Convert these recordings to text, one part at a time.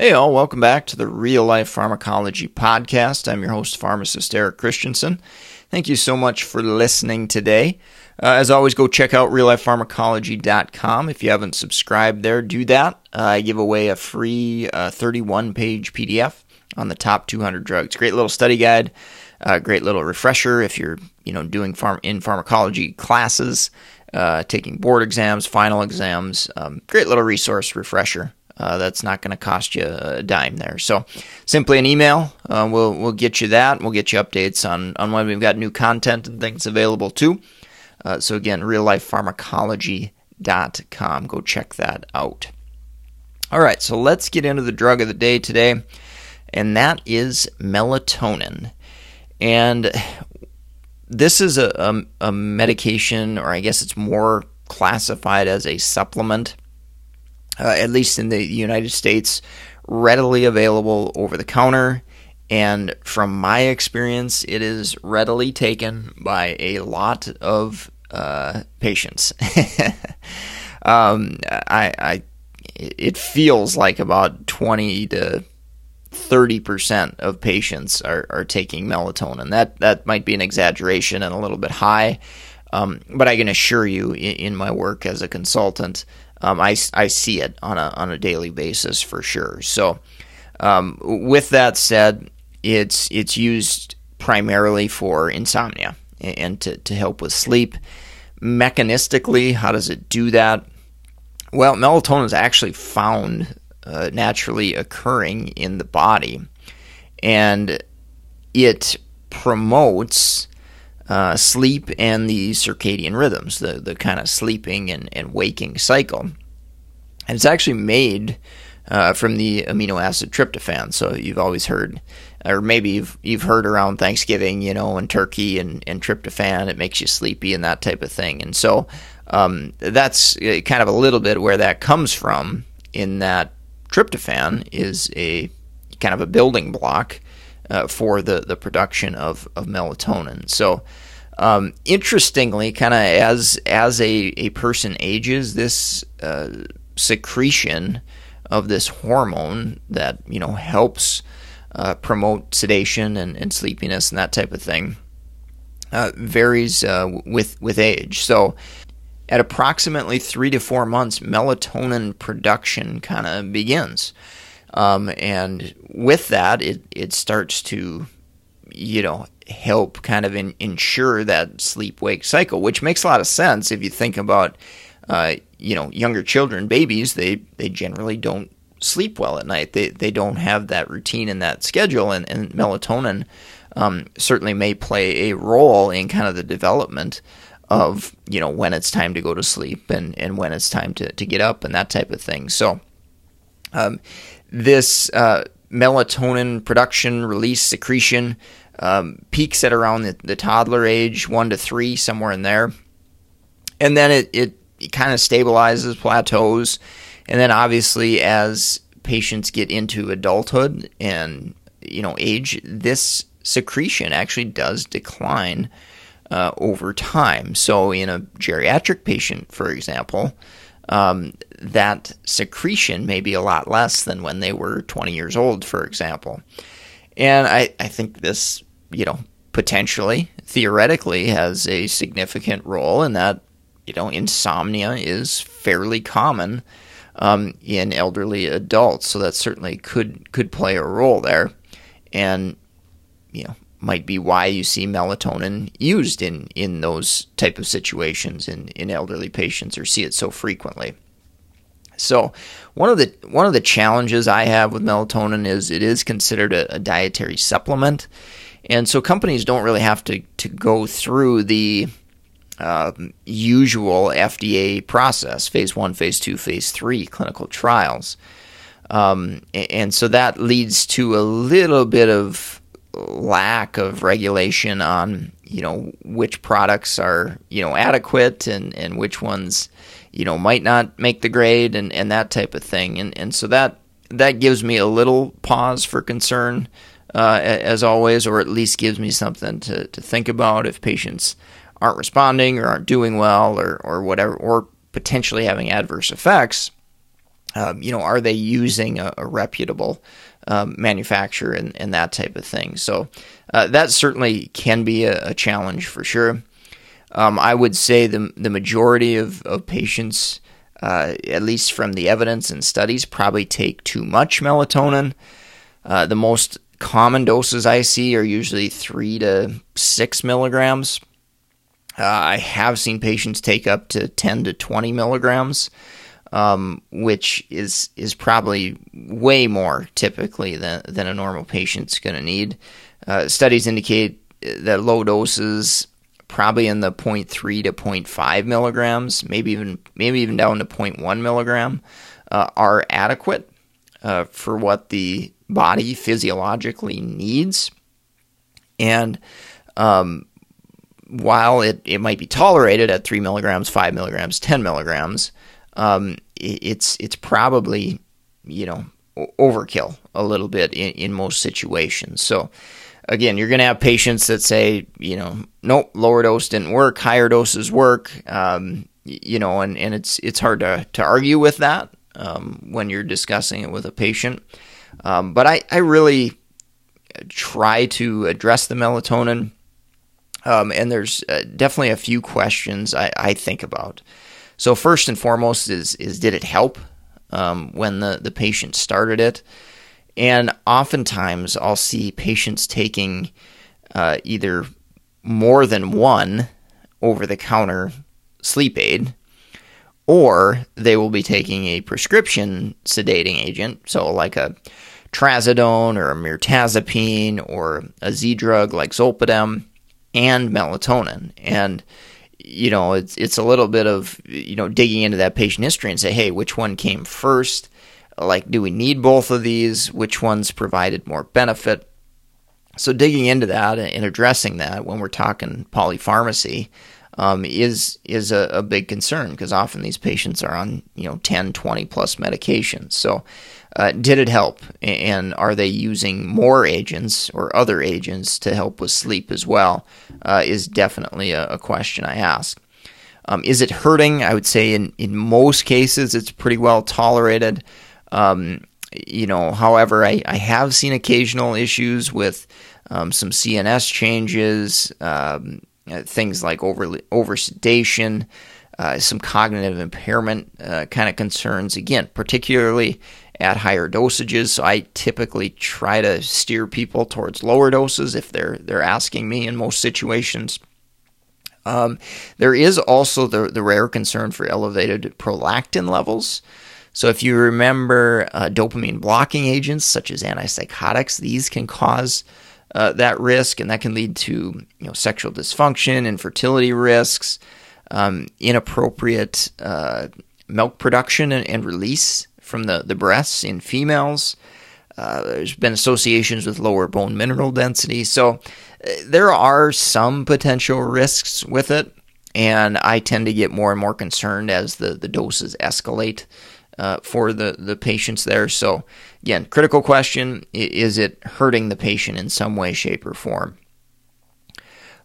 Hey, all, welcome back to the Real Life Pharmacology Podcast. I'm your host, pharmacist Eric Christensen. Thank you so much for listening today. Uh, as always, go check out reallifepharmacology.com. If you haven't subscribed there, do that. Uh, I give away a free 31 uh, page PDF on the top 200 drugs. Great little study guide, uh, great little refresher if you're you know doing farm in pharmacology classes, uh, taking board exams, final exams. Um, great little resource refresher. Uh, that's not going to cost you a dime there. So simply an email. Uh, we'll we'll get you that. We'll get you updates on on when we've got new content and things available too. Uh, so again, reallifepharmacology.com. Go check that out. All right, so let's get into the drug of the day today, and that is melatonin. And this is a, a, a medication, or I guess it's more classified as a supplement uh, at least in the United States, readily available over the counter. And from my experience, it is readily taken by a lot of uh, patients. um, I, I, it feels like about 20 to 30% of patients are, are taking melatonin. That, that might be an exaggeration and a little bit high. Um, but I can assure you, in, in, my work as a consultant, um, I, I see it on a on a daily basis for sure. So, um, with that said, it's it's used primarily for insomnia and to, to help with sleep. Mechanistically, how does it do that? Well, melatonin is actually found uh, naturally occurring in the body, and it promotes uh, sleep and the circadian rhythms, the, the kind of sleeping and, and waking cycle. And it's actually made uh, from the amino acid tryptophan. So you've always heard, or maybe you've, you've heard around Thanksgiving, you know, and turkey and, and tryptophan, it makes you sleepy and that type of thing. And so um, that's uh, kind of a little bit where that comes from, in that tryptophan is a kind of a building block uh, for the, the production of, of melatonin. So, um, interestingly, kind of as as a, a person ages, this uh, secretion of this hormone that you know helps uh, promote sedation and, and sleepiness and that type of thing uh, varies uh, with with age. So, at approximately three to four months, melatonin production kind of begins. Um, and with that, it, it starts to, you know, help kind of in, ensure that sleep wake cycle, which makes a lot of sense if you think about, uh, you know, younger children, babies, they, they generally don't sleep well at night. They, they don't have that routine and that schedule, and, and melatonin um, certainly may play a role in kind of the development of, you know, when it's time to go to sleep and, and when it's time to, to get up and that type of thing. So, um, this uh, melatonin production, release, secretion um, peaks at around the, the, toddler age, one to three, somewhere in there. And then it, it, it kind of stabilizes, plateaus. And then obviously, as patients get into adulthood and you know age, this secretion actually does decline uh, over time. So, in a geriatric patient, for example, um, that secretion may be a lot less than when they were 20 years old, for example. And I, I think this, you know, potentially, theoretically, has a significant role in that, you know, insomnia is fairly common um, in elderly adults. So that certainly could could play a role there. And, you know, might be why you see melatonin used in, in those type of situations in, in elderly patients or see it so frequently. So one of the one of the challenges I have with melatonin is it is considered a, a dietary supplement, and so companies don't really have to to go through the uh, usual FDA process: phase one, phase two, phase three clinical trials. Um, and so that leads to a little bit of lack of regulation on you know which products are you know adequate and and which ones you know might not make the grade and and that type of thing. And and so that that gives me a little pause for concern uh, as always or at least gives me something to to think about if patients aren't responding or aren't doing well or or whatever or potentially having adverse effects. Um, you know, are they using a, a reputable um, manufacturer and, and, that type of thing? So uh, that certainly can be a, a challenge for sure. Um, I would say the the majority of, of patients, uh, at least from the evidence and studies, probably take too much melatonin. Uh, the most common doses I see are usually three to six milligrams. Uh, I have seen patients take up to 10 to 20 milligrams um, which is is probably way more typically than than a normal patient's going to need. Uh, studies indicate that low doses, probably in the 0.3 to 0.5 milligrams, maybe even maybe even down to 0.1 milligram, uh, are adequate uh, for what the body physiologically needs. And um, while it, it might be tolerated at 3 milligrams, 5 milligrams, 10 milligrams, um, it's it's probably you know overkill a little bit in, in most situations. So again, you're going to have patients that say, you know, nope, lower dose didn't work, higher doses work. Um, you know, and, and it's it's hard to, to argue with that um, when you're discussing it with a patient. Um, but I, I really try to address the melatonin. Um, and there's uh, definitely a few questions I, I think about. So first and foremost is is did it help um, when the the patient started it? And oftentimes I'll see patients taking uh, either more than one over the counter sleep aid, or they will be taking a prescription sedating agent, so like a trazodone or a mirtazapine or a Z drug like zolpidem and melatonin. And you know, it's it's a little bit of you know digging into that patient history and say, hey, which one came first? Like, do we need both of these? Which ones provided more benefit? So digging into that and addressing that when we're talking polypharmacy um, is is a, a big concern because often these patients are on you know 10, 20 plus medications. So uh, did it help? And are they using more agents or other agents to help with sleep as well? Uh, is definitely a, a, question I ask. Um, is it hurting? I would say in, in most cases it's pretty well tolerated. Um, you know, however, I, I have seen occasional issues with um, some CNS changes, um, things like over over sedation, uh, some cognitive impairment uh, kind of concerns. Again, particularly at higher dosages. So I typically try to steer people towards lower doses if they're they're asking me in most situations. Um, there is also the the rare concern for elevated prolactin levels. So if you remember uh, dopamine blocking agents such as antipsychotics, these can cause uh, that risk, and that can lead to you know sexual dysfunction, infertility risks, um, inappropriate uh, milk production and, and release from the, the breasts in females. Uh, there's been associations with lower bone mineral density. So uh, there are some potential risks with it. And I tend to get more and more concerned as the, the doses escalate uh, for the, the patients there. So, again, critical question is it hurting the patient in some way, shape, or form?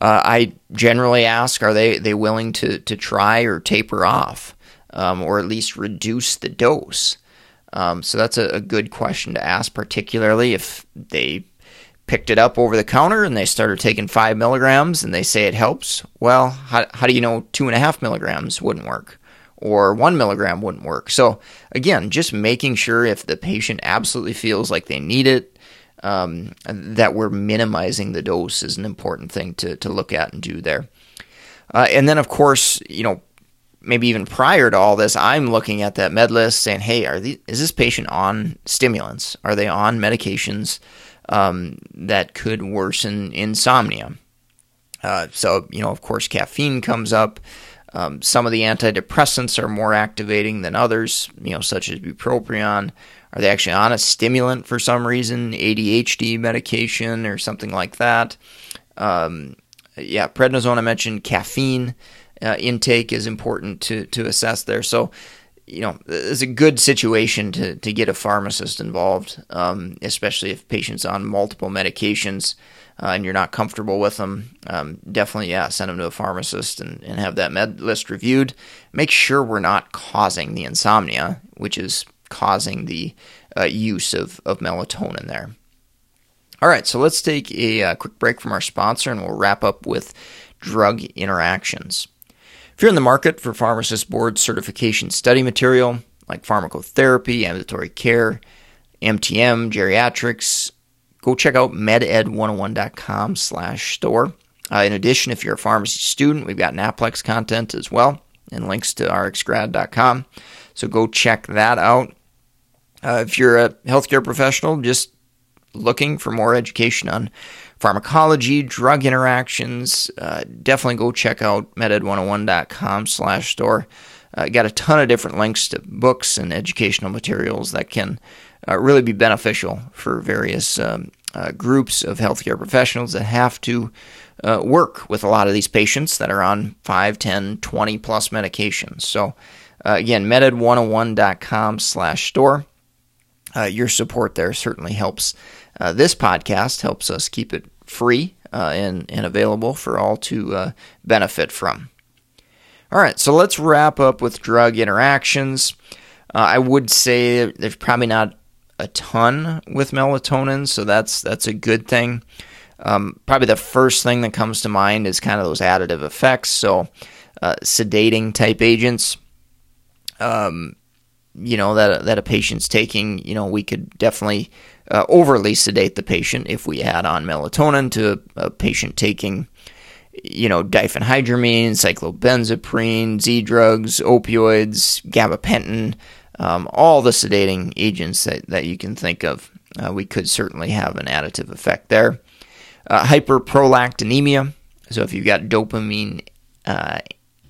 Uh, I generally ask, are they, they willing to, to try or taper off, um, or at least reduce the dose? Um, so that's a, a, good question to ask, particularly if they picked it up over the counter and they started taking five milligrams and they say it helps. Well, how, how do you know two and a half milligrams wouldn't work? Or one milligram wouldn't work. So, again, just making sure if the patient absolutely feels like they need it, um, that we're minimizing the dose is an important thing to, to look at and do there. Uh, and then, of course, you know, maybe even prior to all this, I'm looking at that med list saying, hey, are these, is this patient on stimulants? Are they on medications um, that could worsen insomnia? Uh, so, you know, of course, caffeine comes up. Um, some of the antidepressants are more activating than others, you know, such as bupropion Are they actually on a stimulant for some reason, ADHD medication or something like that? Um, yeah, prednisone, I mentioned caffeine uh, intake is important to, to assess there. So, you know, it's a good situation to, to get a pharmacist involved, um, especially if patients on multiple medications uh, and you're not comfortable with them. Um, definitely, yeah, send them to a pharmacist and, and have that med list reviewed. Make sure we're not causing the insomnia, which is causing the uh, use of, of melatonin there. All right, so let's take a, a uh, quick break from our sponsor and we'll wrap up with drug interactions. If you're in the market for pharmacist board certification study material like pharmacotherapy, ambulatory care, MTM, geriatrics, go check out meded101.com slash store. Uh, in addition, if you're a pharmacy student, we've got NAPLEX content as well and links to rxgrad.com. So go check that out. Uh, if you're a healthcare professional, just looking for more education on pharmacology, drug interactions, uh, definitely go check out meded101.com slash store. Uh, got a ton of different links to books and educational materials that can uh, really be beneficial for various um, uh, groups of healthcare professionals that have to uh, work with a lot of these patients that are on 5, 10, 20 plus medications. So uh, again, meded101.com slash store. your support there certainly helps uh, this podcast helps us keep it free uh, and, and available for all to uh, benefit from. All right, so let's wrap up with drug interactions. Uh, I would say there's probably not a ton with melatonin, so that's that's a good thing. Um, probably the first thing that comes to mind is kind of those additive effects. So, uh, sedating type agents. Um, you know that that a patient's taking, you know, we could definitely uh, overly sedate the patient if we add on melatonin to a, a patient taking, you know, diphenhydramine, cyclobenzaprine, Z drugs, opioids, gabapentin, um, all the sedating agents that, that you can think of. Uh, we could certainly have an additive effect there. Uh, hyperprolactinemia. So if you've got dopamine uh,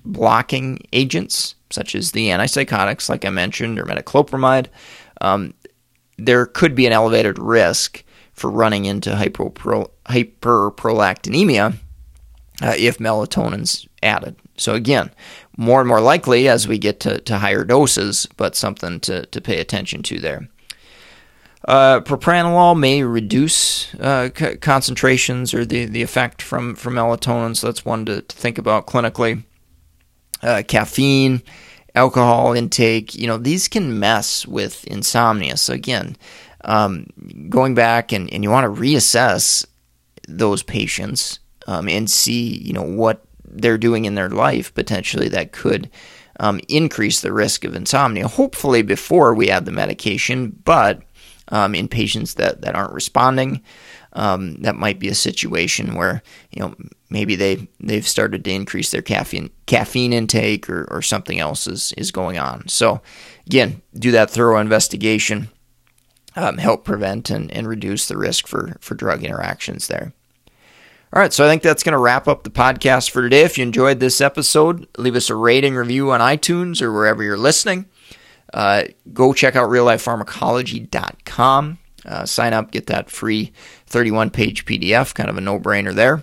blocking agents, such as the antipsychotics, like I mentioned, or metoclopramide, um, there could be an elevated risk for running into hyperpro- hyperprolactinemia uh, if melatonin's added. So again, more and more likely as we get to, to higher doses, but something to, to pay attention to there. Uh, propranolol may reduce uh, c- concentrations or the, the effect from, from melatonin, so that's one to, to think about clinically. Uh, caffeine, alcohol intake, you know, these can mess with insomnia. So again, um, going back and, and you want to reassess those patients um, and see, you know, what they're doing in their life potentially that could um, increase the risk of insomnia. Hopefully before we add the medication, but um, in patients that, that aren't responding, um, that might be a situation where you know maybe they they've started to increase their caffeine caffeine intake or, or something else is is going on. So again, do that thorough investigation, um, help prevent and, and reduce the risk for for drug interactions there. All right, so I think that's going to wrap up the podcast for today. If you enjoyed this episode, leave us a rating review on iTunes or wherever you're listening. Uh, go check out reallifepharmacology.com. Uh, sign up, get that free 31 page PDF, kind of a no brainer there.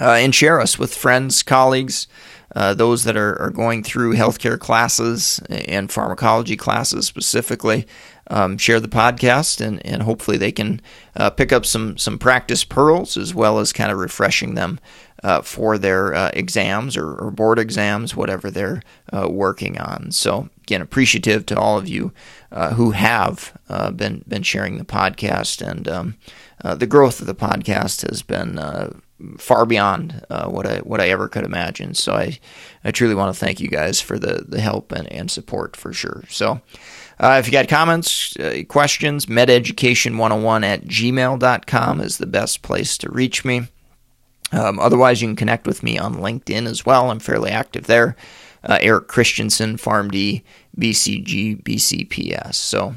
Uh, and share us with friends, colleagues, uh, those that are, are, going through healthcare classes and pharmacology classes specifically. Um, share the podcast, and, and hopefully they can uh, pick up some, some practice pearls as well as kind of refreshing them uh, for their uh, exams or, or, board exams, whatever they're uh, working on. So, again, appreciative to all of you uh, who have uh, been been sharing the podcast, and um, uh, the growth of the podcast has been far beyond what I what I ever could imagine. So, I I truly want to thank you guys for the the help and, and support for sure. So. If you got comments, questions, mededucation101 at gmail.com is the best place to reach me. Um, otherwise, you can connect with me on LinkedIn as well. I'm fairly active there. Uh, Eric Christensen, PharmD, BCG, BCPS. So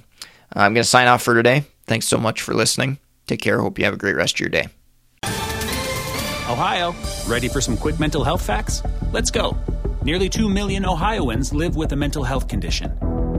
uh, I'm going to sign off for today. Thanks so much for listening. Take care. Hope you have a great rest of your day. Ohio, ready for some quick mental health facts? Let's go. Nearly 2 million Ohioans live with a mental health condition.